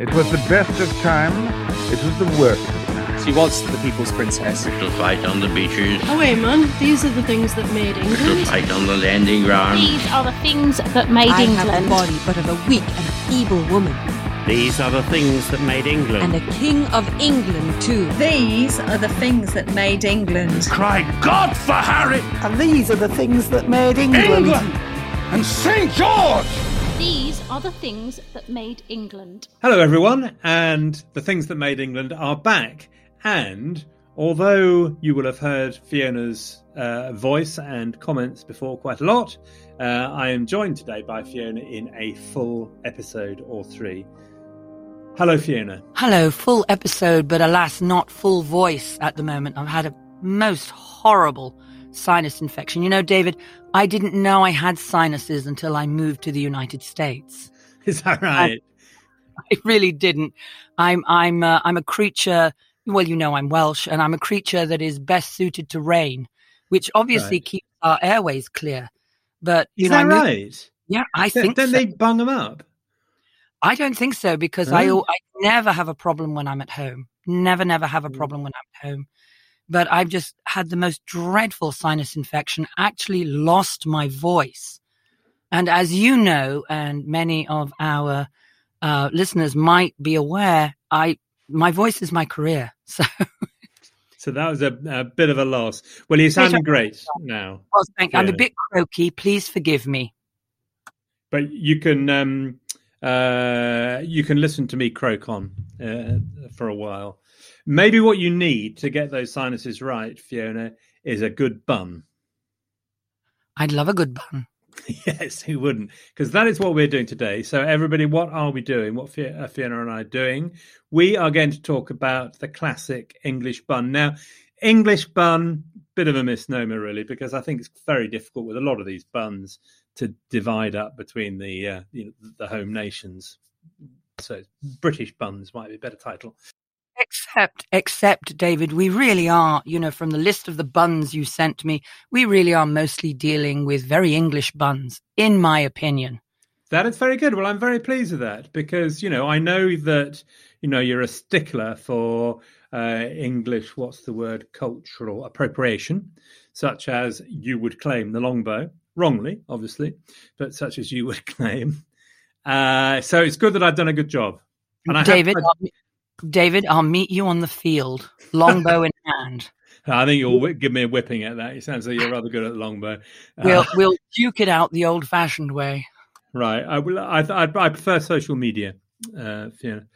It was the best of times. It was the worst of times. She was the people's princess. To fight on the beaches. Oh wait, man. These are the things that made England. To England. fight on the landing ground. These are the things that made I England. have the body but of a weak and feeble woman, These are the things that made England. and a king of England too. These are the things that made England. Cry God for Harry! And these are the things that made England. England. And St. George! These are the things that made England. Hello, everyone, and the things that made England are back. And although you will have heard Fiona's uh, voice and comments before quite a lot, uh, I am joined today by Fiona in a full episode or three. Hello, Fiona. Hello, full episode, but alas, not full voice at the moment. I've had a most horrible sinus infection. You know, David, I didn't know I had sinuses until I moved to the United States. Is that right? I really didn't. I'm I'm uh, I'm a creature. Well, you know, I'm Welsh, and I'm a creature that is best suited to rain, which obviously Right. keeps our airways clear. But you Is know, that moved- right? Yeah, I Then- think then so. they bung them up. I don't think so because I, Oh. I never have a problem when I'm at home. Never, never have a problem when I'm at home. But I've just had the most dreadful sinus infection, actually lost my voice. And as you know, and many of our uh, listeners might be aware, I my voice is my career. So, So that was a, a bit of a loss. Well, you're sounding great now. well, thank, I'm a bit croaky. Please forgive me. but you can um, uh, you can listen to me croak on uh, for a while. Maybe what you need to get those sinuses right, Fiona, is a good bun. I'd love a good bun. yes, who wouldn't? Because that is what we're doing today. So, everybody, what are we doing? What Fiona and I are doing? We are going to talk about the classic English bun. Now, English bun, bit of a misnomer, really, because I think it's very difficult with a lot of these buns to divide up between the uh, you know, the home nations. So, British buns might be a better title. Except, except, David, we really are, you know, from the list of the buns you sent me, we really are mostly dealing with very English buns, in my opinion. That is very good. Well, I'm very pleased with that because you know I know that you know you're a stickler for uh, English. What's the word? Cultural appropriation, such as you would claim the longbow wrongly, obviously, but such as you would claim. Uh, so it's good that I've done a good job. And I have- David, I'll, meet you on the field, longbow in hand. I think you'll give me a whipping at that. It sounds like you're rather good at longbow. Uh, We'll, we'll duke it out the old-fashioned way. Right. I will. I, I, I prefer social media. Uh, Fiona.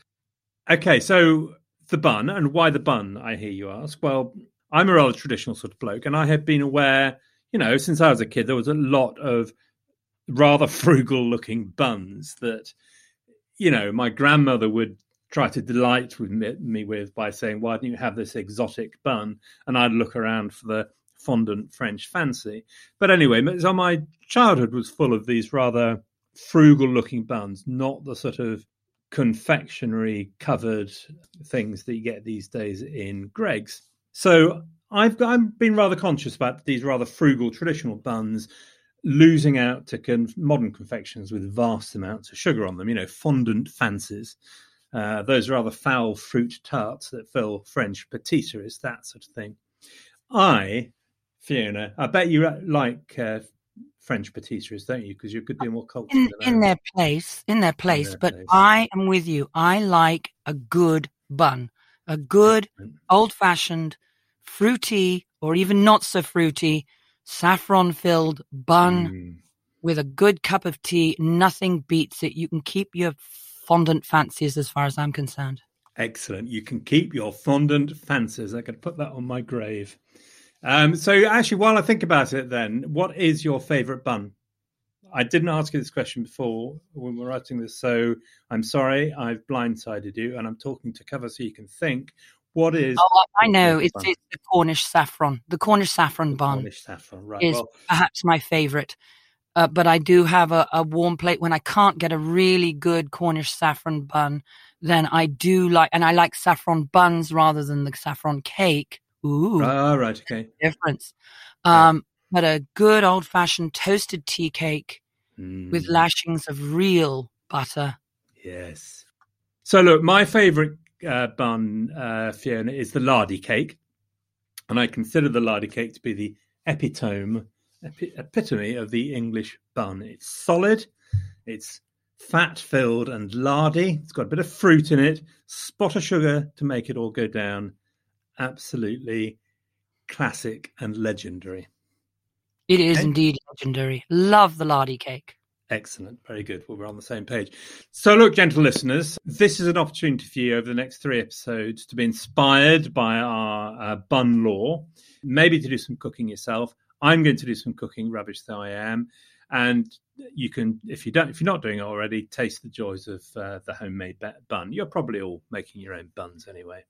Okay. So the bun and why the bun? I hear you ask. Well, I'm a rather traditional sort of bloke, and I have been aware, you know, since I was a kid, there was a lot of rather frugal-looking buns that, you know, my grandmother would try to delight with me, me with by saying, "Why don't you have this exotic bun?" And I'd look around for the fondant French fancy. But anyway, so my childhood was full of these rather frugal looking buns, not the sort of confectionery covered things that you get these days in Greggs. So I've I've been rather conscious about these rather frugal traditional buns losing out to con- modern confections with vast amounts of sugar on them. You know, fondant fancies, uh, those rather foul fruit tarts that fill French patisseries, that sort of thing. I, Fiona, I bet you like uh, French patisseries, don't you? Because you're a good deal more cultured. In, in their place, in their place. In their but place. I am with you. I like a good bun, a good old-fashioned, fruity, or even not so fruity, saffron-filled bun mm. with a good cup of tea. Nothing beats it. You can keep your fondant fancies, as far as I'm concerned. Excellent. You can keep your fondant fancies. I could put that on my grave. Um, so, actually, while I think about it, then, what is your favourite bun? I didn't ask you this question before when we were writing this, so I'm sorry I've blindsided you, and I'm talking to cover so you can think. What is? Oh, I know it's, it's, the Cornish saffron. The Cornish saffron the bun. Cornish saffron, right? Is well, perhaps my favourite. Uh, but I do have a, a warm plate when I can't get a really good Cornish saffron bun. Then I do like, and I like saffron buns rather than the saffron cake. Ooh. Ah, right. Okay. Difference. Um, but a good old fashioned toasted tea cake mm. with lashings of real butter. Yes. So look, my favourite uh, bun, uh, Fiona, is the lardy cake, and I consider the lardy cake to be the epitome, epi- epitome of the English bun. It's solid, it's fat filled and lardy. It's got a bit of fruit in it, spot of sugar to make it all go down, absolutely classic and legendary. It is okay. indeed legendary. Love the lardy cake. Excellent. Very good. Well, we're on the same page. So, look, gentle listeners, this is an opportunity for you over the next three episodes to be inspired by our uh, bun lore, maybe to do some cooking yourself. I'm going to do some cooking, rubbish though I am. And you can, if you don't, if you're not doing it already, taste the joys of uh, the homemade bun. You're probably all making your own buns anyway.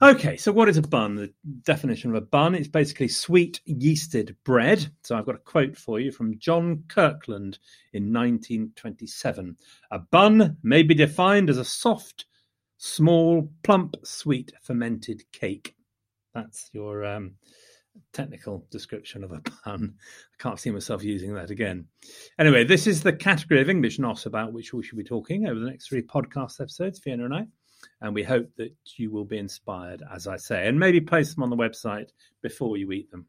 Okay, so what is a bun? The definition of a bun is basically sweet yeasted bread. So I've got a quote for you from John Kirkland in 1927. A bun may be defined as a soft, small, plump, sweet fermented cake. That's your um, technical description of a bun. I can't see myself using that again. Anyway, this is the category of English NOS about which we should be talking over the next three podcast episodes, Fiona and I and we hope that you will be inspired, as I say, and maybe post them on the website before you eat them.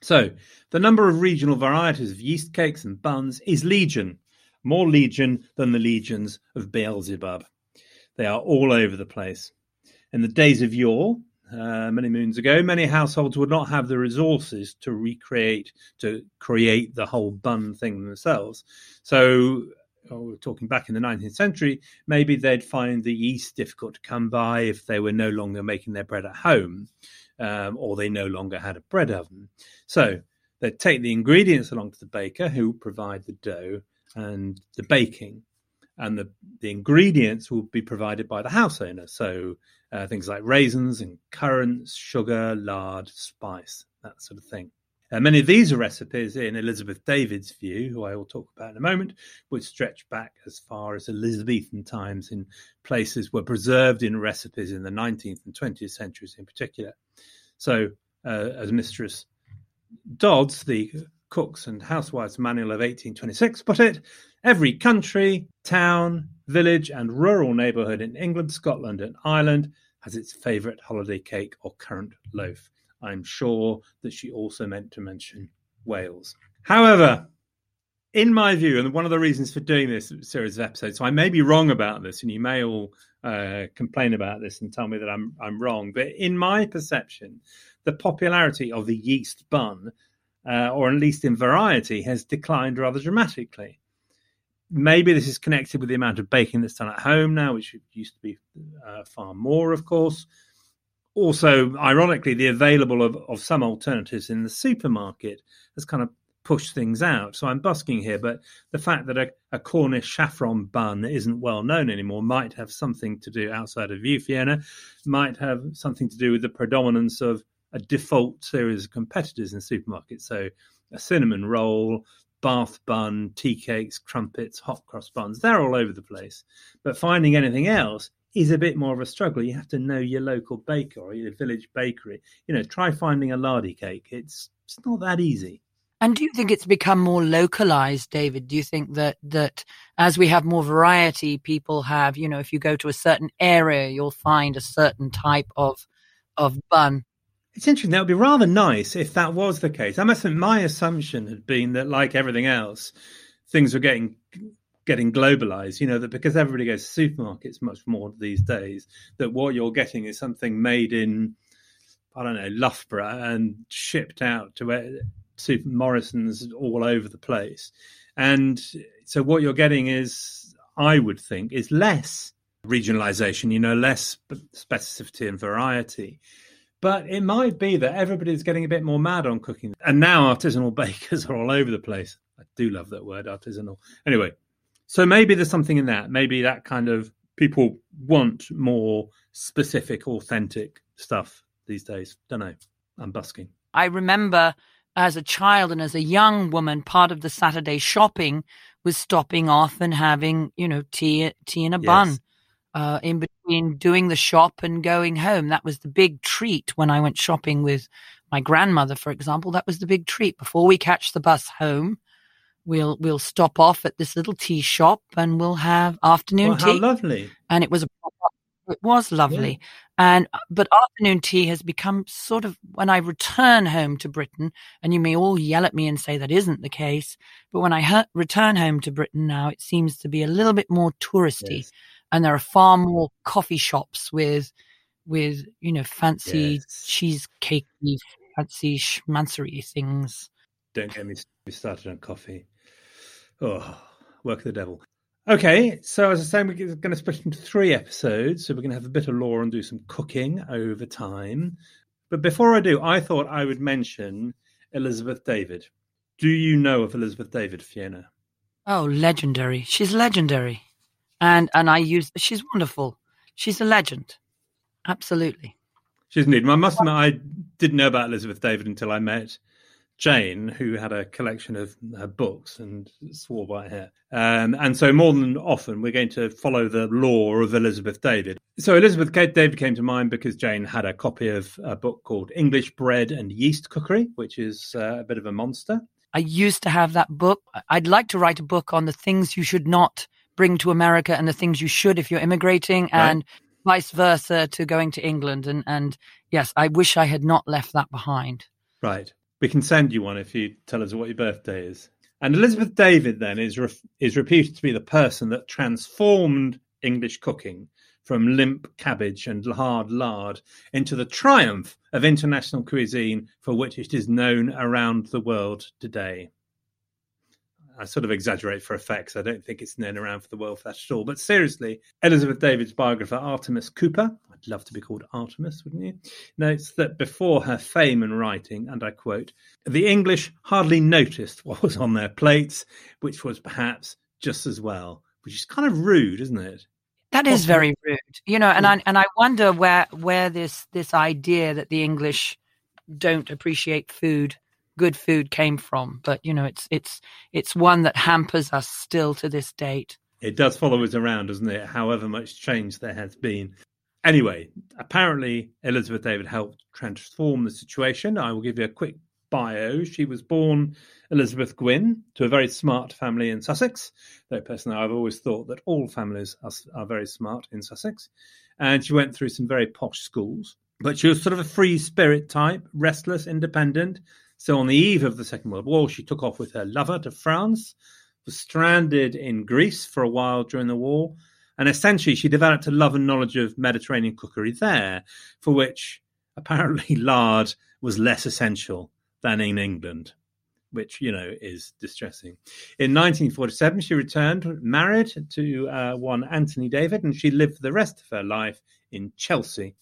So, the number of regional varieties of yeast cakes and buns is legion, more legion than the legions of Beelzebub. They are all over the place. In the days of yore, uh, many moons ago, many households would not have the resources to recreate, to create the whole bun thing themselves. So or we're talking back in the 19th century, maybe they'd find the yeast difficult to come by if they were no longer making their bread at home um, or they no longer had a bread oven. So they'd take the ingredients along to the baker who provide the dough and the baking. And the, the ingredients will be provided by the house owner. So uh, things like raisins and currants, sugar, lard, spice, that sort of thing. Uh, many of these are recipes, in Elizabeth David's view, who I will talk about in a moment, would stretch back as far as Elizabethan times in places were preserved in recipes in the 19th and 20th centuries in particular. So, uh, as Mistress Dods, the Cook's and Housewives Manual of 1826 put it, every country, town, village, and rural neighbourhood in England, Scotland, and Ireland has its favourite holiday cake or currant loaf. I'm sure that she also meant to mention Wales. However, in my view, and one of the reasons for doing this series of episodes, so I may be wrong about this, and you may all uh, complain about this and tell me that I'm I'm wrong, but in my perception, the popularity of the yeast bun, uh, or at least in variety, has declined rather dramatically. Maybe this is connected with the amount of baking that's done at home now, which used to be uh, far more, of course also, ironically, the available of, of some alternatives in the supermarket has kind of pushed things out. So I'm busking here, but the fact that a, a, Cornish saffron bun isn't well known anymore might have something to do outside of you, Fiona, might have something to do with the predominance of a default series of competitors in supermarkets. So a cinnamon roll, bath bun, tea cakes, crumpets, hot cross buns. They're all over the place. But finding anything else is a bit more of a struggle. You have to know your local baker or your village bakery. You know, try finding a lardy cake. It's it's not that easy. And do you think it's become more localized, David? Do you think that that as we have more variety, people have, you know, if you go to a certain area, you'll find a certain type of of bun? It's interesting. That would be rather nice if that was the case. I must admit, my assumption had been that, like everything else, things were getting getting globalized. You know that because everybody goes to supermarkets much more these days, that what you're getting is something made in, I don't know, Loughborough and shipped out to Super Morrison's all over the place. And so what you're getting is, I would think, is less regionalization. You know, less specificity and variety. But it might be that everybody's getting a bit more mad on cooking. And now artisanal bakers are all over the place. I do love that word, artisanal. Anyway, so maybe there's something in that. Maybe that kind of people want more specific, authentic stuff these days. Don't know. I'm busking. I remember as a child and as a young woman, part of the Saturday shopping was stopping off and having, you know, tea, tea in a yes. bun uh, in between doing the shop and going home. That was the big treat when I went shopping with my grandmother, for example. That was the big treat. Before we catch the bus home, we'll we'll stop off at this little tea shop and we'll have afternoon well, tea. lovely! And it was a it was lovely. Yeah. And but afternoon tea has become sort of when I return home to Britain, and you may all yell at me and say that isn't the case, but when I return home to Britain now, it seems to be a little bit more touristy. Yes and there are far more coffee shops with with you know fancy yes. cheesecakey, fancy schmancery things. Don't get me started on coffee. Oh, work of the devil. Okay, so as I say, we're going to split into three episodes. So we're going to have a bit of lore and do some cooking over time. But before I do, I thought I would mention Elizabeth David. Do you know of Elizabeth David, Fiona? Oh, legendary. She's legendary and and I use. She's wonderful. She's a legend. Absolutely. She's indeed. I must admit, I didn't know about Elizabeth David until I met Jane, who had a collection of her books and swore by her. Um, and so, more than often, we're going to follow the lore of Elizabeth David. So, Elizabeth David came to mind because Jane had a copy of a book called English Bread and Yeast Cookery, which is uh, a bit of a monster. I used to have that book. I'd like to write a book on the things you should not bring to America and the things you should if you're immigrating right. and vice versa to going to England. And, and yes, I wish I had not left that behind. Right. We can send you one if you tell us what your birthday is. And Elizabeth David then is re- is reputed to be the person that transformed English cooking from limp cabbage and hard lard into the triumph of international cuisine for which it is known around the world today. I sort of exaggerate for effects. I don't think it's known around for the world for that at all. But seriously, Elizabeth David's biographer, Artemis Cooper, I'd love to be called Artemis, wouldn't you? Notes that before her fame and writing, and I quote, the English hardly noticed what was on their plates, which was perhaps just as well, which is kind of rude, isn't it? That is very rude, you know, and I and I wonder where where this this idea that the English don't appreciate food good food came from. But you know, it's it's it's one that hampers us still to this date. It does follow us around, doesn't it? However much change there has been. Anyway, apparently Elizabeth David helped transform the situation. I will give you a quick bio. She was born Elizabeth Gwynne to a very smart family in Sussex. Though personally, I've always thought that all families are, are very smart in Sussex. And she went through some very posh schools. But she was sort of a free spirit type, restless, independent, so on the eve of the Second World War, she took off with her lover to France, was stranded in Greece for a while during the war, and essentially she developed a love and knowledge of Mediterranean cookery there, for which apparently lard was less essential than in England, which, you know, is distressing. In 1947, she returned, married to uh, one Anthony David, and she lived the rest of her life in Chelsea.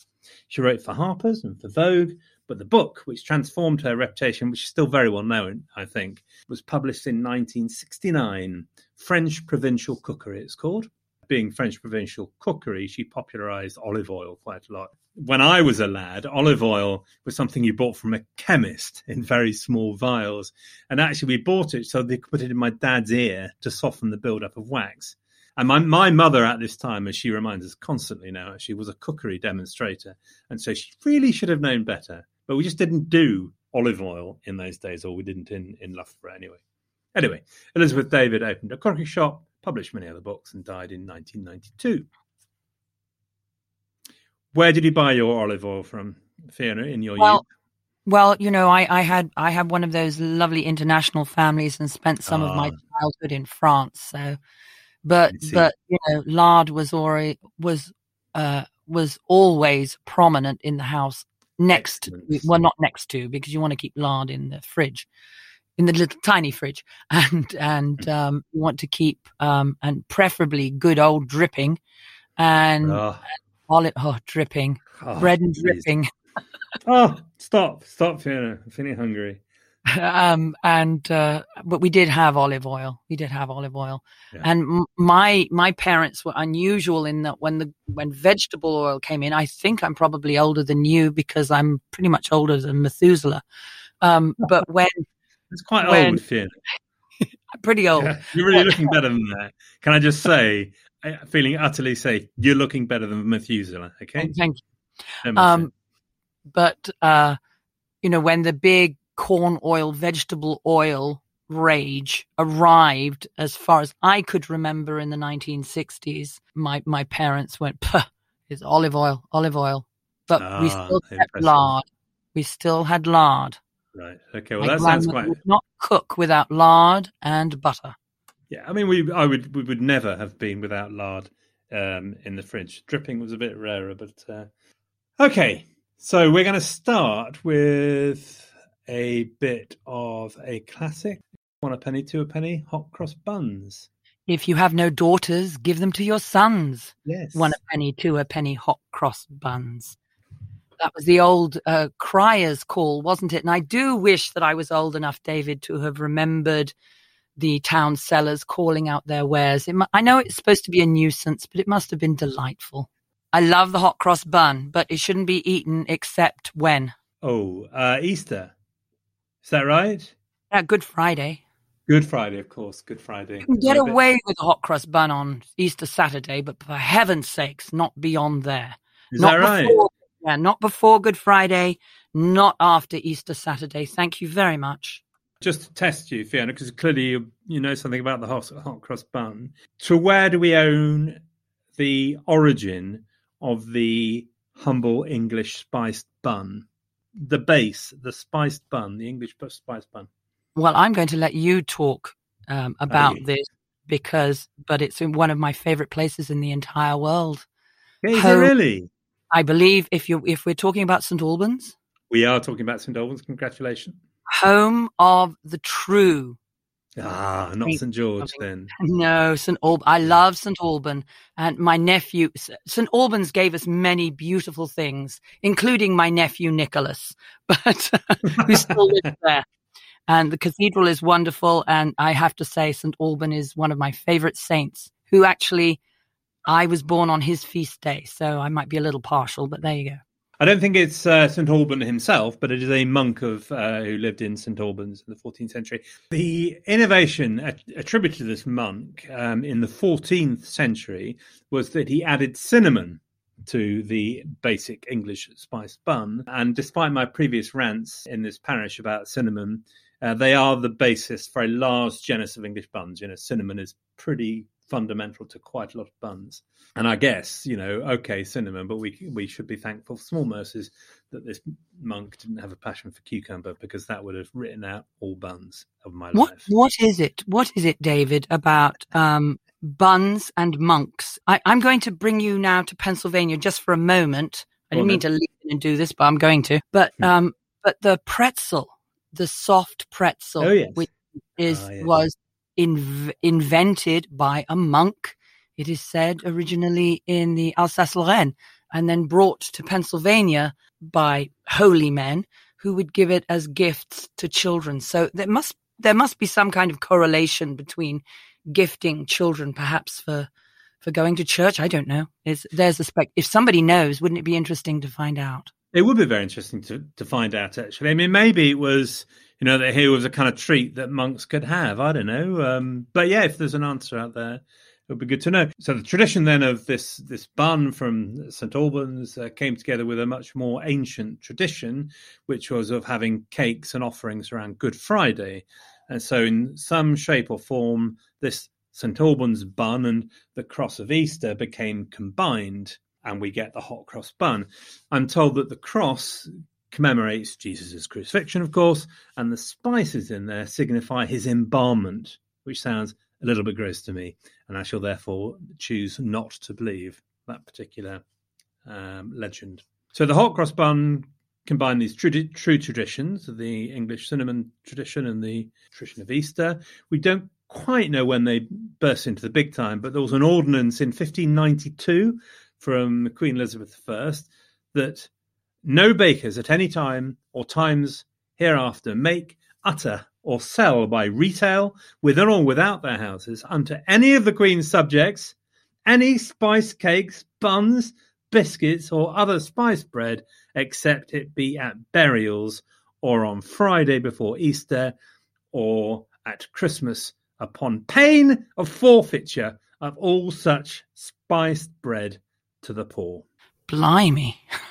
She wrote for Harper's and for Vogue, but the book, which transformed her reputation, which is still very well known, I think, was published in 1969. French Provincial Cookery, it's called. being French provincial cookery, she popularized olive oil quite a lot. When I was a lad, olive oil was something you bought from a chemist in very small vials. And actually, we bought it so they could put it in my dad's ear to soften the buildup of wax. And my, my mother at this time, as she reminds us constantly now, she was a cookery demonstrator. And so she really should have known better. But we just didn't do olive oil in those days, or we didn't in, in Loughborough anyway. Anyway, Elizabeth David opened a cookery shop, published many other books, and died in 1992. Where did you buy your olive oil from, Fiona, in your Well, youth? Well, you know, I, I had I had one of those lovely international families and spent some of my Ah. childhood in France. So, but but you know, lard was already was uh was always prominent in the house next Excellent. well not next to because you want to keep lard in the fridge in the little tiny fridge and and Hmm. um you want to keep um and preferably good old dripping and Ah. olive oh dripping Oh, bread and please. dripping Oh, stop, stop, Fiona. I'm feeling hungry. Um and uh but we did have olive oil we did have olive oil Yeah. and m- my my parents were unusual in that when the when vegetable oil came in i think i'm probably older than you because i'm pretty much older than methuselah um but when It's quite When- old, Fiona. pretty old Yeah, you're really looking better than that. Can I just say, feeling utterly safe, you're looking better than Methuselah, okay? thank you um but uh you know when the big corn oil vegetable oil rage arrived as far as i could remember in the 1960s my my parents went Puh, it's olive oil olive oil but we Ah, still kept lard we still had lard Right. Okay. Well, my that sounds quite. would not cook without lard and butter Yeah. I mean, we, I would, we would never have been without lard um, in the fridge. Dripping was a bit rarer, but uh... okay. So we're going to start with a bit of a classic. One a penny, two a penny, hot cross buns. if you have no daughters give them to your sons Yes. one a penny, two a penny, hot cross buns. That was the old uh, crier's call, wasn't it? And I do wish that I was old enough, David, to have remembered the town sellers calling out their wares. Mu- I know it's supposed to be a nuisance, but it must have been delightful. I love the hot cross bun, but it shouldn't be eaten except when? Oh, uh, Easter. Is that right? Yeah, Good Friday. Good Friday, of course. Good Friday. You can get We're a bit- away with a hot cross bun on Easter Saturday, but for heaven's sakes, not beyond there. Is not that right? Before, yeah, not before Good Friday, not after Easter Saturday. Thank you very much. Just to test you, Fiona, because clearly you, you know something about the hot, hot cross bun. To where do we own the origin of the humble English spiced bun? The base, the spiced bun, the English spiced bun. Well, I'm going to let you talk um, about this because, but it's in one of my favorite places in the entire world. Is it really? I believe if you if we're talking about St Albans, We are talking about St Albans. Congratulations. home of the true Ah, not St George then. No, St. Alban. I love St. Alban. And my nephew, St. Albans gave us many beautiful things, including my nephew Nicholas, but who still lives there. And the cathedral is wonderful. And I have to say, St. Alban is one of my favorite saints who actually, I was born on his feast day. So I might be a little partial, but there you go. I don't think it's uh, St Alban himself, but it is a monk of uh, who lived in St Albans in the 14th century. The innovation at- attributed to this monk um, in the 14th century was that he added cinnamon to the basic English spiced bun. And despite my previous rants in this parish about cinnamon, uh, they are the basis for a large genus of English buns. You know, cinnamon is pretty fundamental to quite a lot of buns. And I guess, you know, okay, cinnamon, but we we should be thankful for small mercies that this monk didn't have a passion for cucumber because that would have written out all buns of my What life. what is it? What is it, David, about um, buns and monks? I, I'm going to bring you now to Pennsylvania just for a moment. I didn't mean to leave in and do this, but I'm going to. But Hmm. um, but the pretzel, the soft pretzel, Oh, yes. which is Ah, yes. was inv- invented by a monk. It is said originally in the Alsace-Lorraine, and then brought to Pennsylvania by holy men who would give it as gifts to children. So there must there must be some kind of correlation between gifting children, perhaps for for going to church. I don't know. Is there's a spec? If somebody knows, wouldn't it be interesting to find out? It would be very interesting to to find out. Actually, I mean, maybe it was you know that here was a kind of treat that monks could have. I don't know, um, but yeah, if there's an answer out there, it would be good to know. So the tradition then of this this bun from St Albans uh, came together with a much more ancient tradition, which was of having cakes and offerings around Good Friday, and so in some shape or form, this St Albans bun and the cross of Easter became combined and we get the hot cross bun. I'm told that the cross commemorates Jesus' crucifixion, of course, and the spices in there signify his embalmment, which sounds a little bit gross to me, and I shall therefore choose not to believe that particular um, legend. So the hot cross bun combined these true, true traditions the English cinnamon tradition and the tradition of Easter. We don't quite know when they burst into the big time, but there was an ordinance in 1592 from Queen Elizabeth I that no bakers at any time or times hereafter make, utter, or sell by retail, within or without their houses, unto any of the Queen's subjects, any spice cakes, buns, biscuits, or other spice bread, except it be at burials or on Friday before Easter or at Christmas, upon pain of forfeiture of all such spiced bread to the poor. Blimey.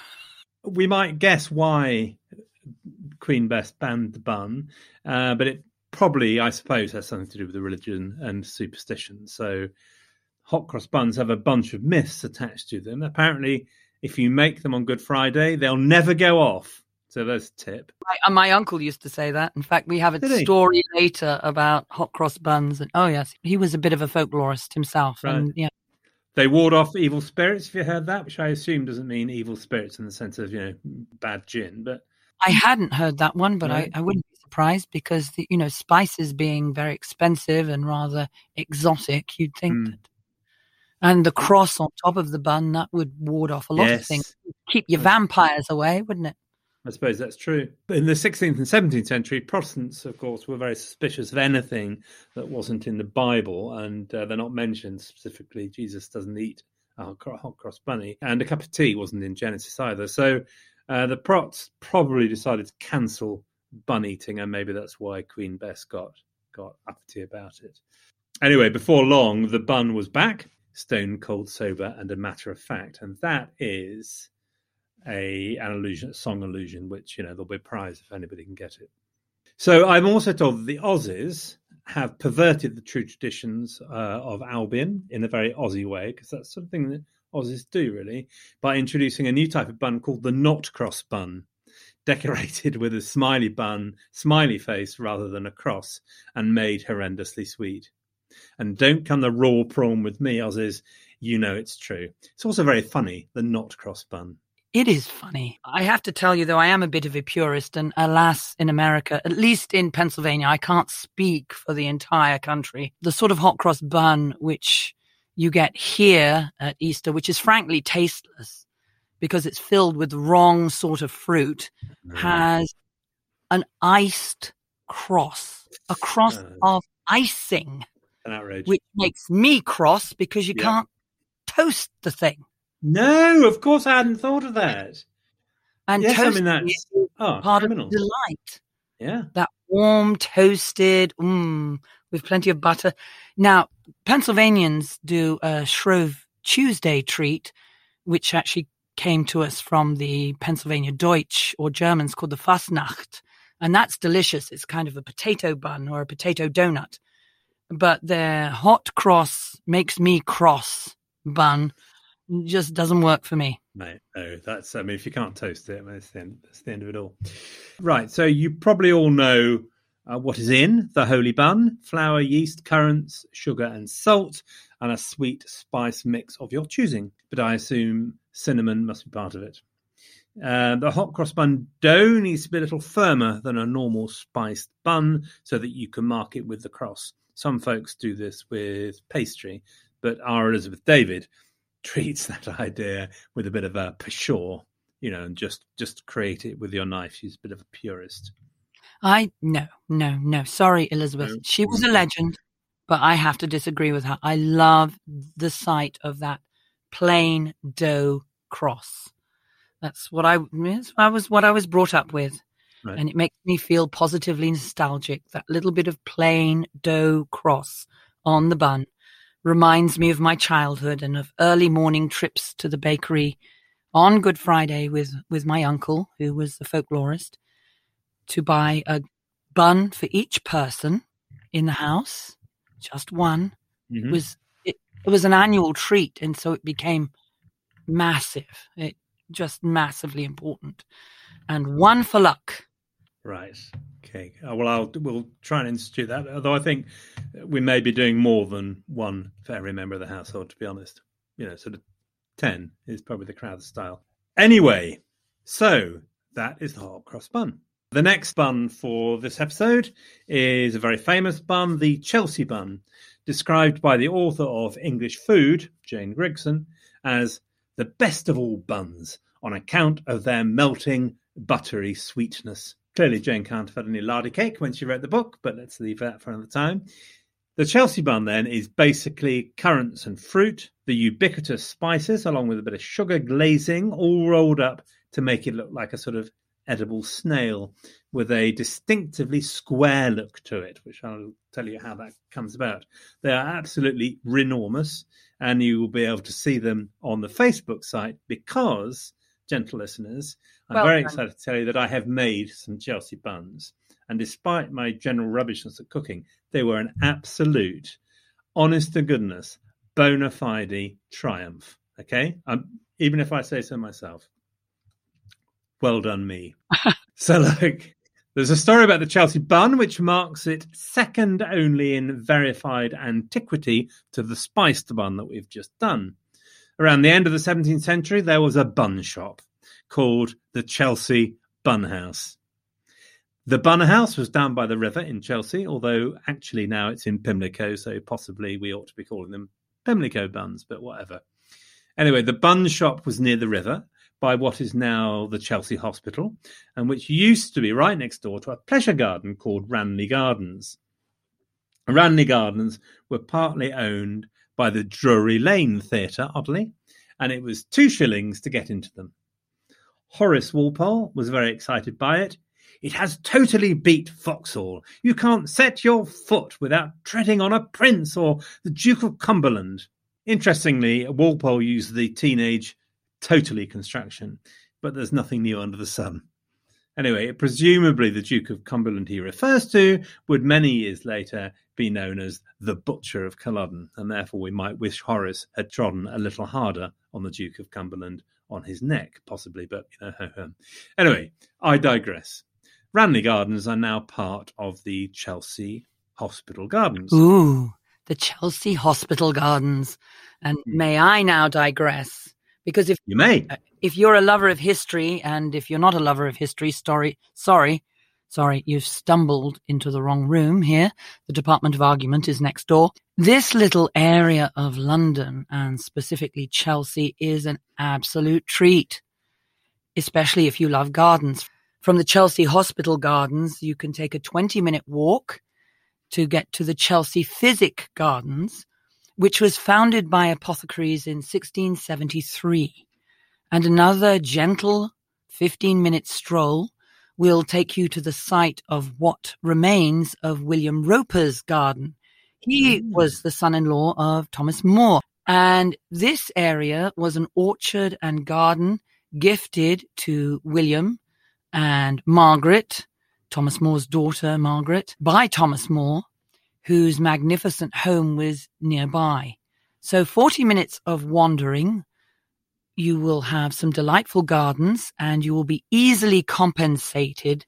we might guess why Queen Bess banned the bun, uh, but it probably, I suppose, has something to do with the religion and superstition. So, hot cross buns have a bunch of myths attached to them. Apparently, if you make them on Good Friday, they'll never go off. So there's a tip. My, my uncle used to say that. In fact, we have a story later about hot cross buns. And oh yes, he was a bit of a folklorist himself. Right. And yeah, they ward off evil spirits. If you heard that, which I assume doesn't mean evil spirits in the sense of you know bad gin, but I hadn't heard that one, but right. I, I wouldn't be surprised because the, you know spices being very expensive and rather exotic, you'd think mm. that. And the cross on top of the bun that would ward off a lot yes. of things, keep your vampires away, wouldn't it? I suppose that's true. But in the 16th and 17th century, Protestants, of course, were very suspicious of anything that wasn't in the Bible, and uh, they're not mentioned specifically. Jesus doesn't eat a hot cross bunny, and a cup of tea wasn't in Genesis either. So uh, the Prots probably decided to cancel bun eating, and maybe that's why Queen Bess got got uppity about it. Anyway, before long, the bun was back, stone cold sober, and a matter of fact, and that is a an illusion, a song illusion, which you know there'll be a prize if anybody can get it. So I'm also told that the Aussies have perverted the true traditions uh, of Albion in a very Aussie way, because that's something that Aussies do really, by introducing a new type of bun called the knot cross bun, decorated with a smiley bun, smiley face rather than a cross, and made horrendously sweet. And don't come the raw prawn with me, Aussies. You know it's true. It's also very funny, the knot cross bun. It is funny. I have to tell you, though, I am a bit of a purist, and alas, in America, at least in Pennsylvania, I can't speak for the entire country. The sort of hot cross bun which you get here at Easter, which is frankly tasteless because it's filled with the wrong sort of fruit, has an iced cross, a cross uh, of icing, an outrage. which makes me cross because you yeah. can't toast the thing. No, of course I hadn't thought of that. And yes, I mean that's oh, part criminal. of delight. Yeah. That warm, toasted, mm, with plenty of butter. Now, Pennsylvanians do a Shrove Tuesday treat, which actually came to us from the Pennsylvania Deutsch or Germans called the Fastnacht. And that's delicious. It's kind of a potato bun or a potato donut. But their hot cross makes me cross bun just doesn't work for me. Mate, no, that's, I mean, if you can't toast it, that's the end, that's the end of it all. Right. So you probably all know uh, what is in the holy bun flour, yeast, currants, sugar, and salt, and a sweet spice mix of your choosing. But I assume cinnamon must be part of it. Uh, the hot cross bun dough needs to be a little firmer than a normal spiced bun so that you can mark it with the cross. Some folks do this with pastry, but our Elizabeth David treats that idea with a bit of a pshaw, you know, and just just create it with your knife. She's a bit of a purist. I no no no. Sorry, Elizabeth. She was a mm-hmm. legend, but I have to disagree with her. I love the sight of that plain dough cross. That's what I, I was what I was brought up with. Right. And it makes me feel positively nostalgic. That little bit of plain dough cross on the bun reminds me of my childhood and of early morning trips to the bakery on Good Friday with, with my uncle, who was the folklorist, to buy a bun for each person in the house, just one. Mhm. It was it, it was an annual treat, and so it became massive. It just massively important, and one for luck. Right. Okay. Uh, well, I'll we'll try and institute that. Although I think we may be doing more than one for every member of the household. To be honest, you know, sort of ten is probably the crowd style. Anyway, so that is the hot cross bun. The next bun for this episode is a very famous bun, the Chelsea bun, described by the author of English Food, Jane Grigson, as the best of all buns on account of their melting, buttery sweetness. Clearly, Jane can't have had any lardy cake when she wrote the book, but let's leave that for another time. The Chelsea bun then is basically currants and fruit, the ubiquitous spices, along with a bit of sugar glazing, all rolled up to make it look like a sort of edible snail with a distinctively square look to it, which I'll tell you how that comes about. They are absolutely enormous, and you will be able to see them on the Facebook site because, gentle listeners, I'm Well very done. excited to tell you that I have made some Chelsea buns. And despite my general rubbishness at cooking, they were an absolute, honest to goodness, bona fide triumph. Okay? Um, even if I say so myself. Well done, me. so, look, there's a story about the Chelsea bun, which marks it second only in verified antiquity to the spiced bun that we've just done. Around the end of the 17th century, there was a bun shop called the Chelsea Bun House. The Bun House was down by the river in Chelsea, although actually now it's in Pimlico, so possibly we ought to be calling them Pimlico buns, but whatever. Anyway, the bun shop was near the river by what is now the Chelsea Hospital, and which used to be right next door to a pleasure garden called Ranelagh Gardens. Ranelagh Gardens were partly owned by the Drury Lane Theatre, oddly, and it was two shillings to get into them. Horace Walpole was very excited by it. It has totally beat Vauxhall. You can't set your foot without treading on a prince or the Duke of Cumberland. Interestingly, Walpole used the teenage totally construction, but there's nothing new under the sun. Anyway, presumably the Duke of Cumberland he refers to would many years later be known as the Butcher of Culloden, and therefore we might wish Horace had trodden a little harder on the Duke of Cumberland on his neck, possibly, but you know. Um, anyway, I digress. Ranelagh Gardens are now part of the Chelsea Hospital Gardens. Ooh, the Chelsea Hospital Gardens. And hmm. may I now digress? Because if You may. if you're a lover of history, and if you're not a lover of history, story, sorry, sorry, you've stumbled into the wrong room here. The Department of Argument is next door. This little area of London, and specifically Chelsea, is an absolute treat, especially if you love gardens. From the Chelsea Hospital Gardens, you can take a 20 minute walk to get to the Chelsea Physic Gardens, which was founded by apothecaries in 1673. And another gentle 15 minute stroll will take you to the site of what remains of William Roper's garden. He mm. was the son in law of Thomas More. And this area was an orchard and garden gifted to William and Margaret, Thomas More's daughter, Margaret, by Thomas More, whose magnificent home was nearby. So 40 minutes of wandering, you will have some delightful gardens and you will be easily compensated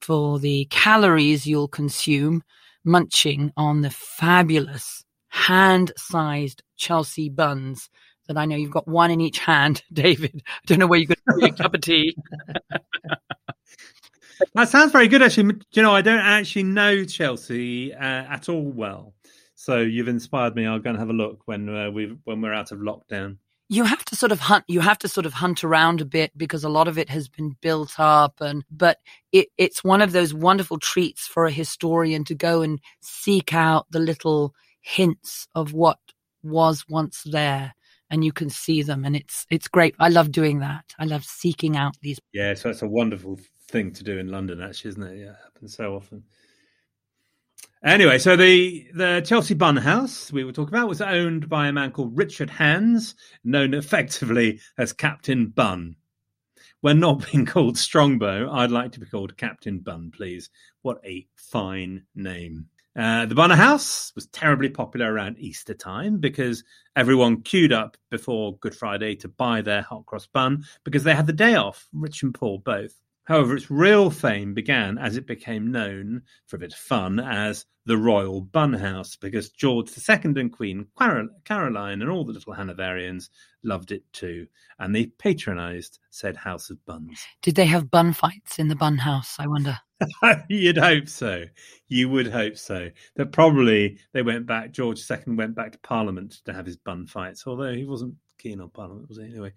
for the calories you'll consume munching on the fabulous hand-sized Chelsea buns that I know you've got one in each hand, David. I don't know where going to get a cup of tea. That sounds very good, actually. You know, I don't actually know Chelsea uh, at all well, so you've inspired me. I'll go and have a look when uh, we when we're out of lockdown. You have to sort of hunt you have to sort of hunt around a bit because a lot of it has been built up and but it, it's one of those wonderful treats for a historian to go and seek out the little hints of what was once there and you can see them and it's it's great. I love doing that. I love seeking out these yeah so it's a wonderful thing to do in london actually isn't it? Yeah it happens so often anyway so the the chelsea bun house we were talking about was owned by a man called richard hands known effectively as captain bun when not being called strongbow. I'd like to be called captain bun please. What a fine name. Uh, the Bunner House was terribly popular around Easter time because everyone queued up before Good Friday to buy their hot cross bun because they had the day off, rich and poor both. However, its real fame began as it became known, for a bit of fun, as the Royal Bun House, because George II and Queen Caroline and all the little Hanoverians loved it too, and they patronised said house of buns. Did they have bun fights in the bun house, I wonder? You'd hope so. You would hope so. That probably they went back, George II went back to Parliament to have his bun fights, although he wasn't keen on Parliament, was he? Anyway.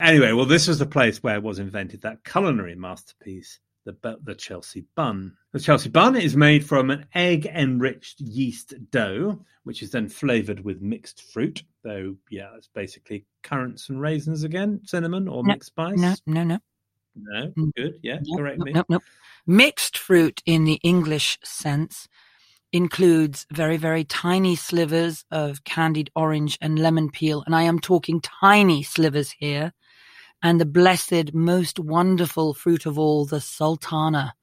Anyway, well, this was the place where was invented that culinary masterpiece, the the Chelsea bun. The Chelsea bun is made from an egg-enriched yeast dough, which is then flavored with mixed fruit. Though, yeah, it's basically currants and raisins again, cinnamon or no, mixed spice. No, no, no. No, mm. good. Yeah, correct me. No, no. Mixed fruit in the English sense includes very, very tiny slivers of candied orange and lemon peel. And I am talking tiny slivers here and the blessed, most wonderful fruit of all, the sultana.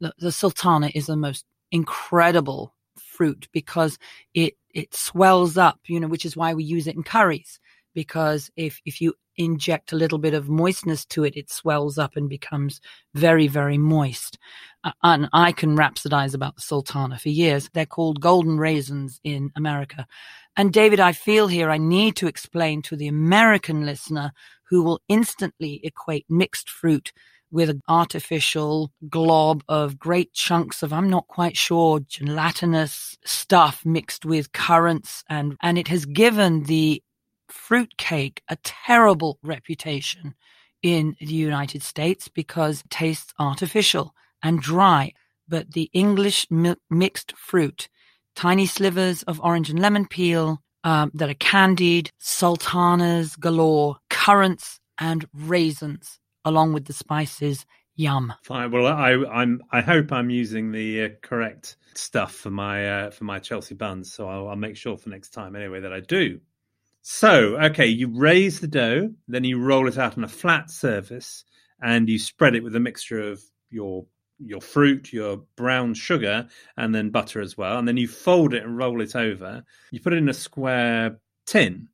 The, the sultana is the most incredible fruit because it it swells up, you know, which is why we use it in curries. Because if if you inject a little bit of moistness to it, it swells up and becomes very, very moist. Uh, and I can rhapsodize about the sultana for years. They're called golden raisins in America. And David, I feel here I need to explain to the American listener who will instantly equate mixed fruit with an artificial glob of great chunks of, I'm not quite sure, gelatinous stuff mixed with currants. And, and it has given the fruit cake a terrible reputation in the United States because it tastes artificial and dry. But the English mi- mixed fruit, tiny slivers of orange and lemon peel, um, that are candied, sultanas galore, currants and raisins, along with the spices. Yum. Fine. Well, I, I'm. I hope I'm using the uh, correct stuff for my uh, for my Chelsea buns. So I'll, I'll make sure for next time anyway that I do. So, okay, you raise the dough, then you roll it out on a flat surface, and you spread it with a mixture of your your fruit, your brown sugar, and then butter as well. And then you fold it and roll it over. You put it in a square tin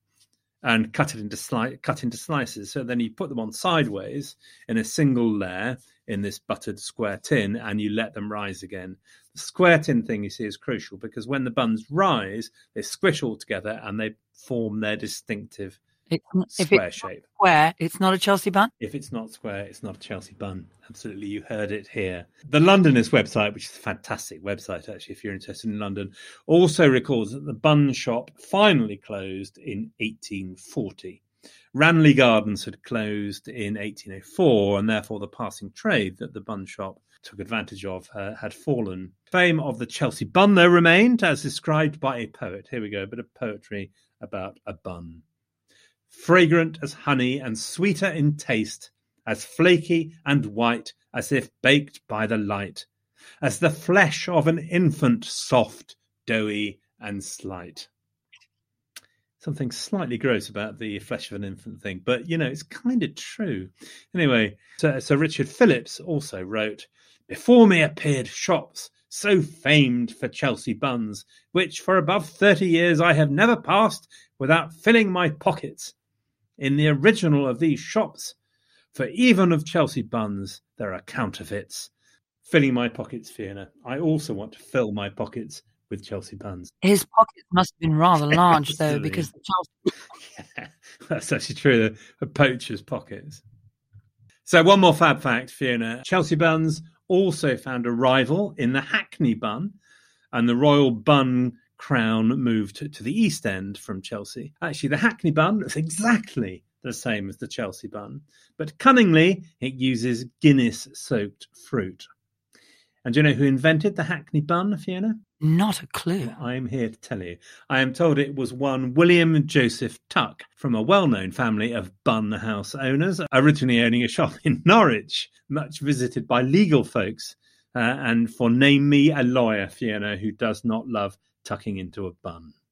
and cut it into sli- cut into slices. So then you put them on sideways in a single layer in this buttered square tin, and you let them rise again. The square tin thing you see is crucial because when the buns rise, they squish all together and they form their distinctive it's, square if it's shape. Square, it's not a Chelsea bun. If it's not square, it's not a Chelsea bun. Absolutely, you heard it here. The Londonist website, which is a fantastic website actually, if you're interested in London, also records that the bun shop finally closed in 1840. Ranelagh Gardens had closed in 1804, and therefore the passing trade that the bun shop took advantage of uh, had fallen. Fame of the Chelsea bun, though, remained, as described by a poet. Here we go, a bit of poetry about a bun fragrant as honey and sweeter in taste, as flaky and white as if baked by the light, as the flesh of an infant soft, doughy, and slight. Something slightly gross about the flesh of an infant thing, but you know, it's kind of true. Anyway, Sir, Sir Richard Phillips also wrote Before me appeared shops so famed for Chelsea buns, which for above thirty years I have never passed without filling my pockets in the original of these shops. For even of Chelsea buns, there are counterfeits. Filling my pockets, Fiona. I also want to fill my pockets with Chelsea buns. His pockets must have been rather large, though, because the Chelsea. yeah, that's actually true. The, the poacher's pockets. So, one more fab fact, Fiona. Chelsea buns also found a rival in the Hackney bun, and the Royal Bun Crown moved to the East End from Chelsea. Actually, the Hackney bun is exactly the same as the Chelsea bun, but cunningly it uses Guinness soaked fruit. And do you know who invented the Hackney bun, Fiona? Not a clue. I'm here to tell you. I am told it was one William Joseph Tuck from a well known family of bun house owners, originally owning a shop in Norwich, much visited by legal folks. Uh, and for name me a lawyer, Fiona, who does not love tucking into a bun.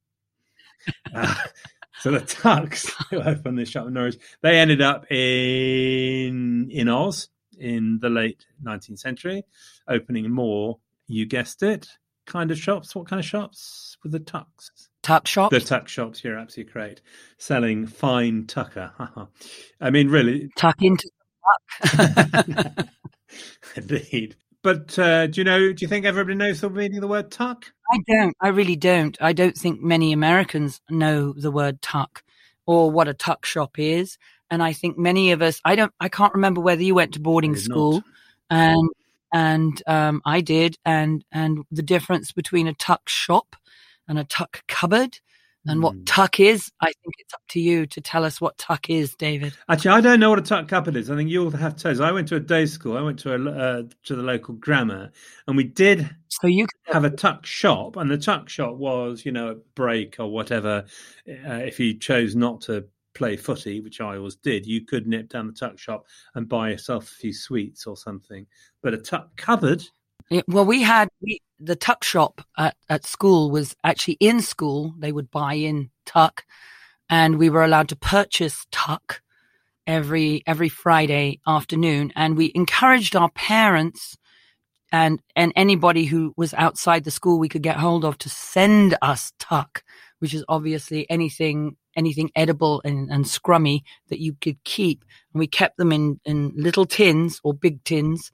Uh, so the Tucks who opened this shop in Norwich, they ended up in in Oz in the late 19th century, opening more, you guessed it, kind of shops. What kind of shops with the tucks? Tuck shops? The tuck shops, you're absolutely correct. Selling fine tucker. I mean, really. Tuck into the tuck. Indeed. But uh, do you know, do you think everybody knows the meaning of the word tuck? I don't. I really don't. I don't think many Americans know the word tuck or what a tuck shop is. And I think many of us, I don't, I can't remember whether you went to boarding school not. and, and, um, I did. And, and the difference between a tuck shop and a tuck cupboard and what Hmm. tuck is, I think it's up to you to tell us what tuck is, David. Actually, I don't know what a tuck cupboard is. I think you'll have to. I went to a day school. I went to a uh, to the local grammar, and we did So you have a tuck shop, and the tuck shop was, you know, a break or whatever. Uh, if you chose not to play footy, which I always did, you could nip down the tuck shop and buy yourself a few sweets or something. But a tuck cupboard, Well, we had we, the tuck shop at, at school was actually in school. They would buy in tuck, and we were allowed to purchase tuck every every Friday afternoon. And we encouraged our parents and and anybody who was outside the school we could get hold of to send us tuck, which is obviously anything anything edible and, and scrummy that you could keep. And we kept them in in little tins or big tins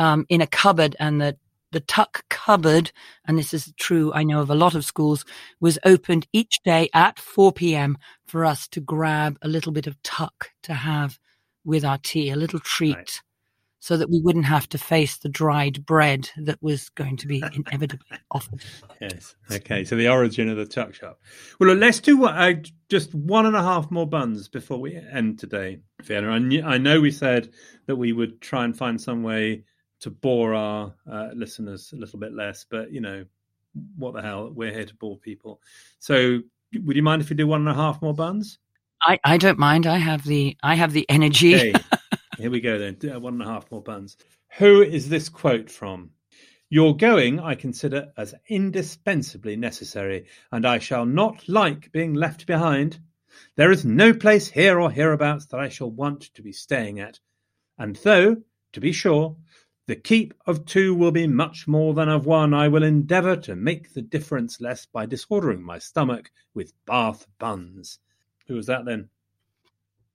um, in a cupboard, and the the tuck cupboard, and this is true, I know of a lot of schools, was opened each day at 4 p.m. for us to grab a little bit of tuck to have with our tea, a little treat, so that we wouldn't have to face the dried bread that was going to be inevitably offered. Yes. Okay. So the origin of the tuck shop. Well, look, let's do what, uh, just one and a half more buns before we end today, Fiona. I, knew, I know we said that we would try and find some way to bore our uh, listeners a little bit less, but you know, what the hell? We're here to bore people. So, would you mind if we do one and a half more buns? I, I don't mind. I have the I have the energy. Okay. Here we go then. One and a half more buns. Who is this quote from? Your going I consider as indispensably necessary, and I shall not like being left behind. There is no place here or hereabouts that I shall want to be staying at. And though, to be sure, the keep of two will be much more than of one, I will endeavour to make the difference less by disordering my stomach with Bath buns. Who was that then?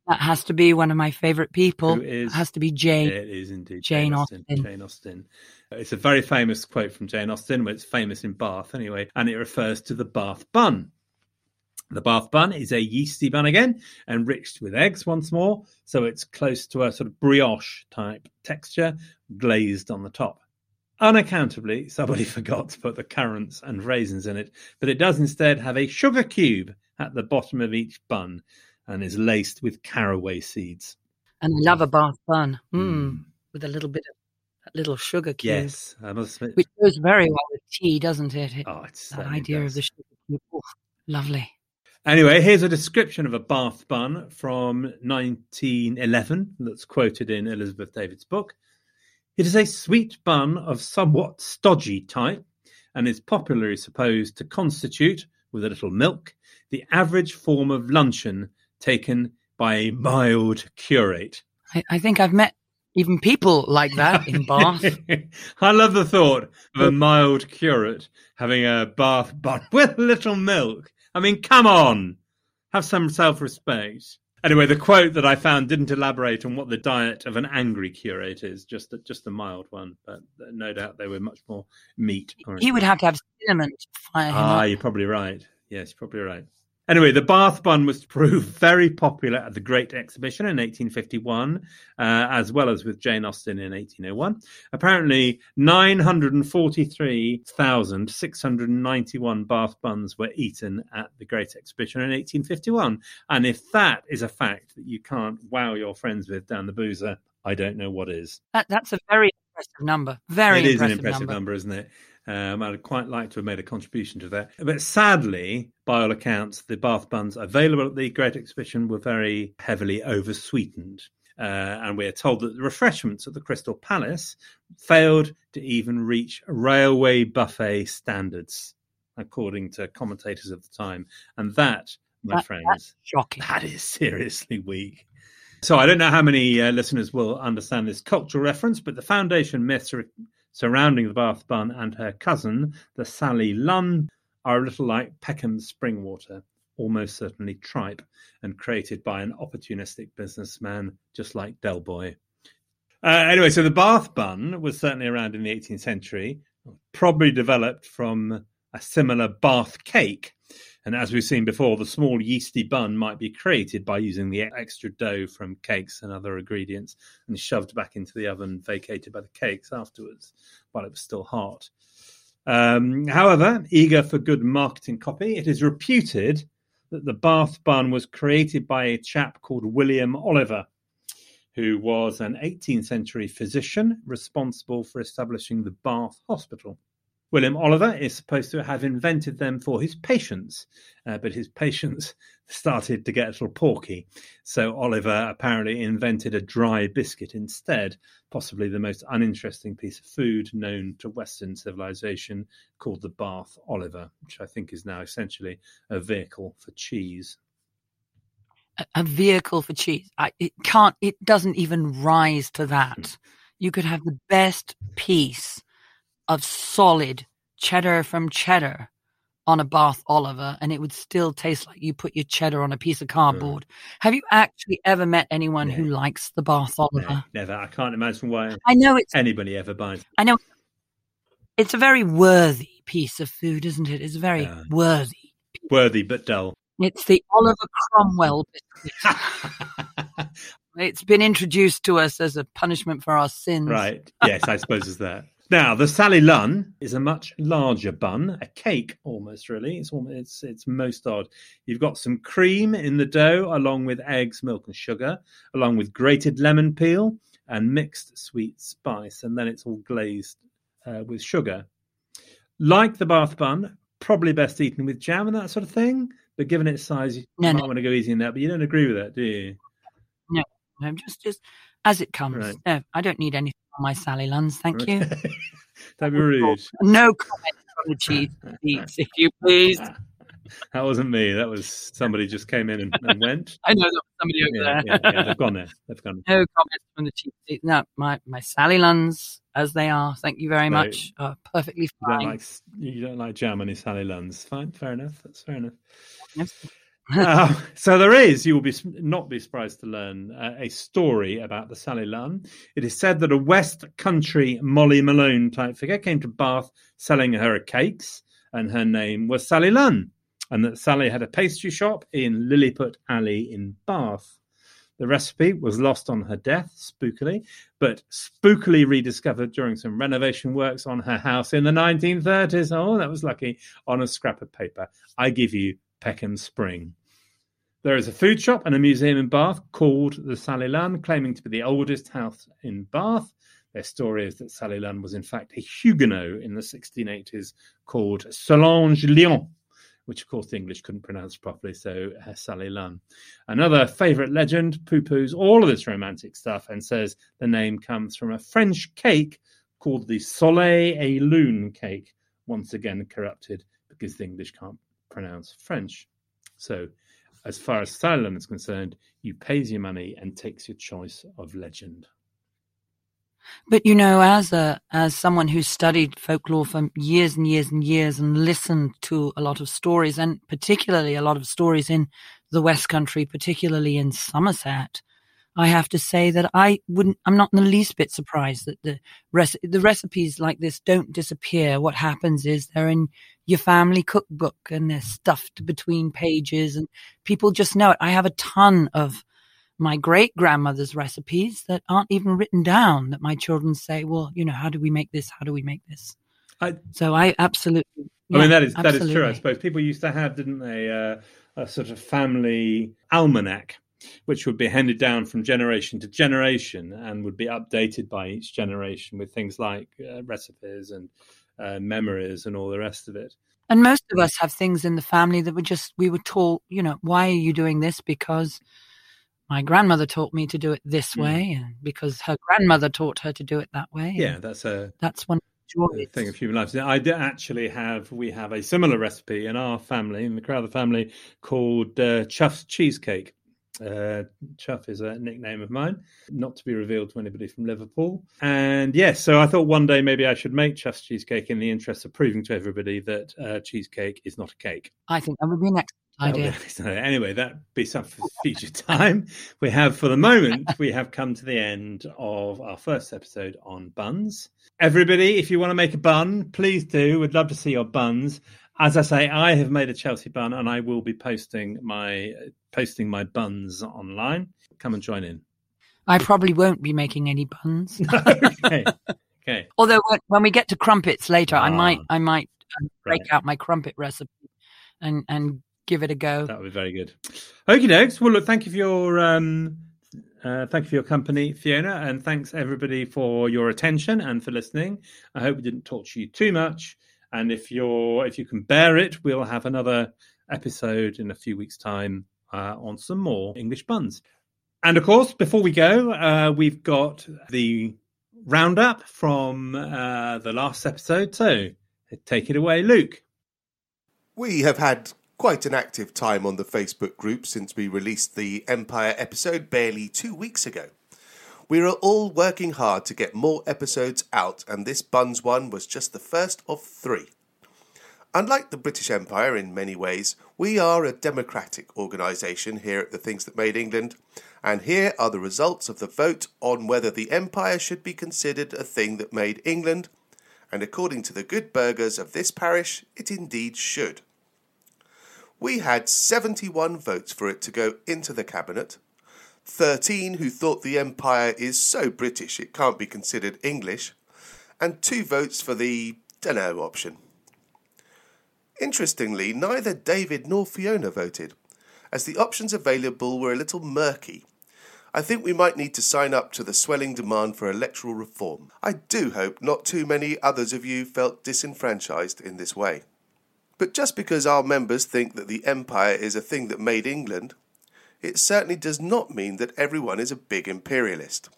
That has to be one of my favorite people. Who is- It has to be Jane. It is indeed Jane Austen. Jane Austen. It's a very famous quote from Jane Austen, but it's famous in Bath anyway, and it refers to the Bath bun. The Bath bun is a yeasty bun again, enriched with eggs once more, so it's close to a sort of brioche type texture, glazed on the top. Unaccountably, somebody forgot to put the currants and raisins in it, but it does instead have a sugar cube at the bottom of each bun and is laced with caraway seeds. And I love a Bath bun. Mm, With a little bit of that little sugar cube. Yes, I must admit. Which goes very well with tea, doesn't it? It- Oh, it's that idea does. of the sugar cube. Oh, lovely. Anyway, here's a description of a Bath bun from 1911 that's quoted in Elizabeth David's book. It is a sweet bun of somewhat stodgy type and is popularly supposed to constitute, with a little milk, the average form of luncheon taken by a mild curate. I, I think I've met even people like that in Bath. I love the thought of a mild curate having a bath bun with a little milk. I mean, come on, have some self respect. Anyway, the quote that I found didn't elaborate on what the diet of an angry curate is, just a, just a mild one, but no doubt they were much more meat. he would have to have cinnamon to fire him Ah, up. you're probably right. Yes, you're probably right. Anyway, the Bath bun was to prove very popular at the Great Exhibition in 1851, uh, as well as with Jane Austen in 1801. Apparently, 943,691 Bath buns were eaten at the Great Exhibition in 1851. And if that is a fact that you can't wow your friends with down the boozer, I don't know what is. That, that's a very impressive number. Very It is impressive an impressive number. number. isn't it? Um, I'd quite like to have made a contribution to that. But sadly, by all accounts, the Bath buns available at the Great Exhibition were very heavily oversweetened. Uh, and we are told that the refreshments at the Crystal Palace failed to even reach railway buffet standards, according to commentators of the time. And that, my That- friends, shocking. that is seriously weak. So I don't know how many uh, listeners will understand this cultural reference, but the foundation myths sur- surrounding the Bath bun and her cousin, the Sally Lunn, are a little like Peckham spring water, almost certainly tripe, and created by an opportunistic businessman just like Del Boy. Uh, anyway, so the Bath bun was certainly around in the 18th century, probably developed from a similar Bath cake. And as we've seen before, the small yeasty bun might be created by using the extra dough from cakes and other ingredients and shoved back into the oven, vacated by the cakes afterwards while it was still hot. Um, however, eager for good marketing copy, it is reputed that the Bath bun was created by a chap called William Oliver, who was an 18th century physician responsible for establishing the Bath Hospital. William Oliver is supposed to have invented them for his patients, uh, but his patients started to get a little porky. So Oliver apparently invented a dry biscuit instead, possibly the most uninteresting piece of food known to Western civilization, called the Bath Oliver, which I think is now essentially a vehicle for cheese. a, a vehicle for cheese. I, it can't. It doesn't even rise to that. You could have the best piece of solid cheddar from cheddar on a Bath Oliver, and it would still taste like you put your cheddar on a piece of hmm. cardboard. Have you actually ever met anyone who likes the Bath Oliver? No, never. I can't imagine why I know it's. anybody ever buys. I know it's a very worthy piece of food, isn't it? It's very worthy. Worthy but dull. It's the Oliver Cromwell biscuit. it's been introduced to us as a punishment for our sins. Right. Yes, I suppose it's that. Now, the Sally Lunn is a much larger bun, a cake almost. Really, it's almost, it's it's most odd. You've got some cream in the dough, along with eggs, milk, and sugar, along with grated lemon peel and mixed sweet spice, and then it's all glazed uh, with sugar. Like the Bath bun, probably best eaten with jam and that sort of thing. But given its size, you No, might no. want to go easy in that. But you don't agree with that, do you? No, no, just just as it comes. Right. No, I don't need anything my Sally Lunns, thank you. Don't be rude. No comment on the cheese, please, if you please. That wasn't me. That was somebody just came in and, and went. I know that was somebody over Yeah, there. yeah, yeah, they've gone there. They've gone. No comments from the cheese. Seats. No, my my Sally Lunns, as they are. Thank you very No. much. Are perfectly You don't fine. like you don't like jam on his Sally Lunns. Fine, fair enough. That's fair enough. Yes. Uh, so there is, you will be not be surprised to learn uh, a story about the Sally Lunn. It is said that a West Country Molly Malone type figure came to Bath selling her cakes, and her name was Sally Lunn, and that Sally had a pastry shop in Lilliput Alley in Bath. The recipe was lost on her death, spookily, but spookily rediscovered during some renovation works on her house in the 1930s. Oh, that was lucky. On a scrap of paper. I give you Peckham Spring. There is a food shop and a museum in Bath called the Sally Lunn, claiming to be the oldest house in Bath. Their story is that Sally Lunn was, in fact, a Huguenot in the 1680s called Solange Lyon, which, of course, the English couldn't pronounce properly, so uh, Sally Lunn. Another favourite legend poo poos all of this romantic stuff and says the name comes from a French cake called the Soleil et Lune cake, once again corrupted because the English can't pronounce French. So, as far as Lunn is concerned, you pays your money and takes your choice of legend. But you know, as a as someone who studied folklore for years and years and years and listened to a lot of stories, and particularly a lot of stories in the West Country, particularly in Somerset, I have to say that I wouldn't. I'm not in the least bit surprised that the rec- the recipes like this don't disappear. What happens is they're in your family cookbook and they're stuffed between pages, and people just know it. I have a ton of my great grandmother's recipes that aren't even written down that my children say, well, you know, how do we make this? How do we make this? I, so I absolutely. I mean, yeah, that is that is true. I suppose people used to have, didn't they, uh, a sort of family almanac, which would be handed down from generation to generation and would be updated by each generation with things like uh, recipes and uh, memories and all the rest of it. And most of us have things in the family that were just, we were told, you know, why are you doing this? Because my grandmother taught me to do it this Mm. way, and because her grandmother taught her to do it that way. Yeah, that's a that's one the thing of human life. I do actually have we have a similar recipe in our family, in the Crowther family, called uh, Chuff's cheesecake. Uh, Chuff is a nickname of mine, not to be revealed to anybody from Liverpool. And yes, so I thought one day maybe I should make Chuff's cheesecake in the interest of proving to everybody that uh, cheesecake is not a cake. I think that would be an excellent idea. be- anyway, that'd be something for future time. We have, for the moment, we have come to the end of our first episode on buns. Everybody, if you want to make a bun, please do. We'd love to see your buns. As I say, I have made a Chelsea bun, and I will be posting my posting my buns online. Come and join in. I probably won't be making any buns. okay. Okay. Although when- we get to crumpets later, I Ah. might I might um, break Right. out my crumpet recipe and and give it a go. That would be very good. Okay, dokes. Well, look, thank you for your um, uh, thank you for your company, Fiona, and thanks everybody for your attention and for listening. I hope we didn't torture you too much. And if you're if you can bear it, we'll have another episode in a few weeks' time uh, on some more English buns. And of course, before we go, uh, we've got the roundup from uh, the last episode. So take it away, Luke. We have had quite an active time on the Facebook group since we released the Empire episode barely two weeks ago. We are all working hard to get more episodes out, and this Buns one was just the first of three. Unlike the British Empire in many ways, we are a democratic organisation here at the Things That Made England, and here are the results of the vote on whether the Empire should be considered a thing that made England, and according to the good burghers of this parish, it indeed should. We had 71 votes for it to go into the cabinet, 13 who thought the Empire is so British it can't be considered English, and two votes for the dunno option. Interestingly, neither David nor Fiona voted, as the options available were a little murky. I think we might need to sign up to the swelling demand for electoral reform. I do hope not too many others of you felt disenfranchised in this way. But just because our members think that the Empire is a thing that made England, it certainly does not mean that everyone is a big imperialist.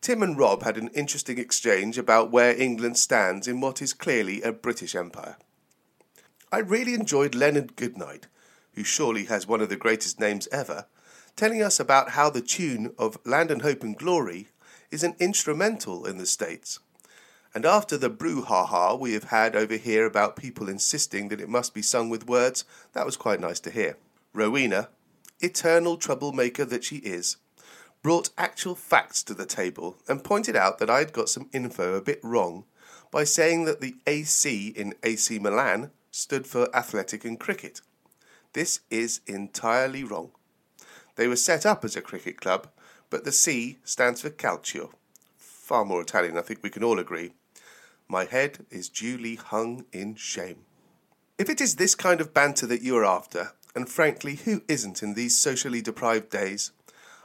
Tim and Rob had an interesting exchange about where England stands in what is clearly a British Empire. I really enjoyed Leonard Goodnight, who surely has one of the greatest names ever, telling us about how the tune of Land of Hope and Glory is an instrumental in the States. And after the brouhaha we have had over here about people insisting that it must be sung with words, that was quite nice to hear. Rowena, eternal troublemaker that she is, brought actual facts to the table and pointed out that I had got some info a bit wrong by saying that the AC in AC Milan stood for athletic and cricket. This is entirely wrong. They were set up as a cricket club, but the C stands for calcio. Far more Italian, I think we can all agree. My head is duly hung in shame. If it is this kind of banter that you are after, and frankly, who isn't in these socially deprived days,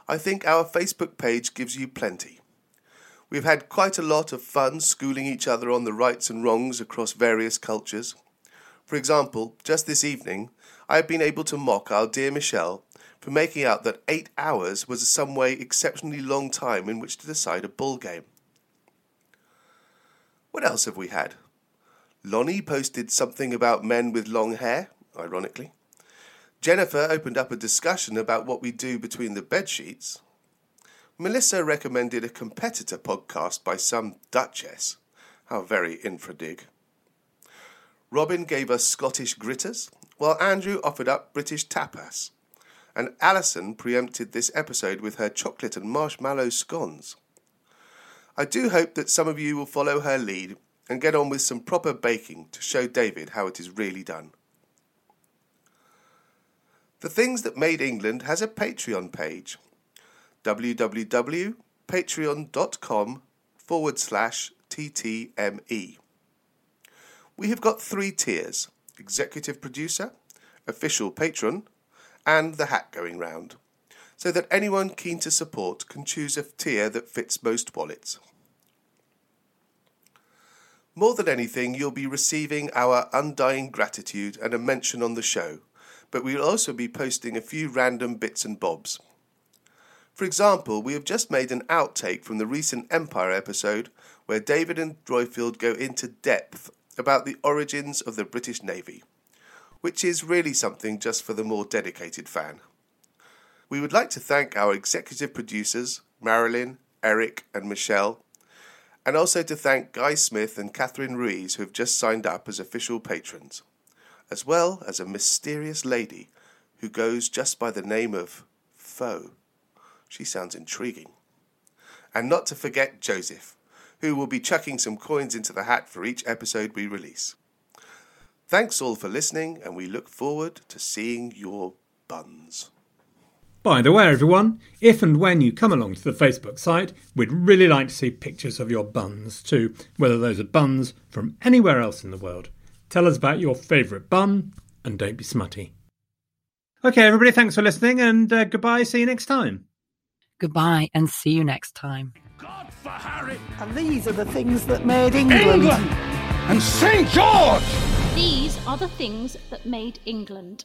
I think our Facebook page gives you plenty. We've had quite a lot of fun schooling each other on the rights and wrongs across various cultures. For example, just this evening, I have been able to mock our dear Michelle for making out that eight hours was a some way exceptionally long time in which to decide a bull game. What else have we had? Lonnie posted something about men with long hair, ironically. Jennifer opened up a discussion about what we do between the bed sheets. Melissa recommended a competitor podcast by some Duchess. How very infradig. Robin gave us Scottish gritters, while Andrew offered up British tapas. And Alison preempted this episode with her chocolate and marshmallow scones. I do hope that some of you will follow her lead and get on with some proper baking to show David how it is really done. The Things That Made England has a Patreon page www.patreon.com forward slash TTME. We have got three tiers executive producer, official patron, and the hat going round, so that anyone keen to support can choose a tier that fits most wallets. More than anything, you'll be receiving our undying gratitude and a mention on the show, but we'll also be posting a few random bits and bobs. For example, we have just made an outtake from the recent Empire episode where David and Royfield go into depth about the origins of the British Navy, which is really something just for the more dedicated fan. We would like to thank our executive producers, Marilyn, Eric, and Michelle, and also to thank Guy Smith and Catherine Ruiz, who have just signed up as official patrons, as well as a mysterious lady who goes just by the name of Foe. She sounds intriguing. And not to forget Joseph, who will be chucking some coins into the hat for each episode we release. Thanks all for listening, and we look forward to seeing your buns. By the way, everyone, if and when you come along to the Facebook site, we'd really like to see pictures of your buns too, whether those are buns from anywhere else in the world. Tell us about your favourite bun and don't be smutty. Okay, everybody, thanks for listening and uh, goodbye. See you next time. Goodbye and see you next time. And these are the things that made England. England and St. George! These are the things that made England.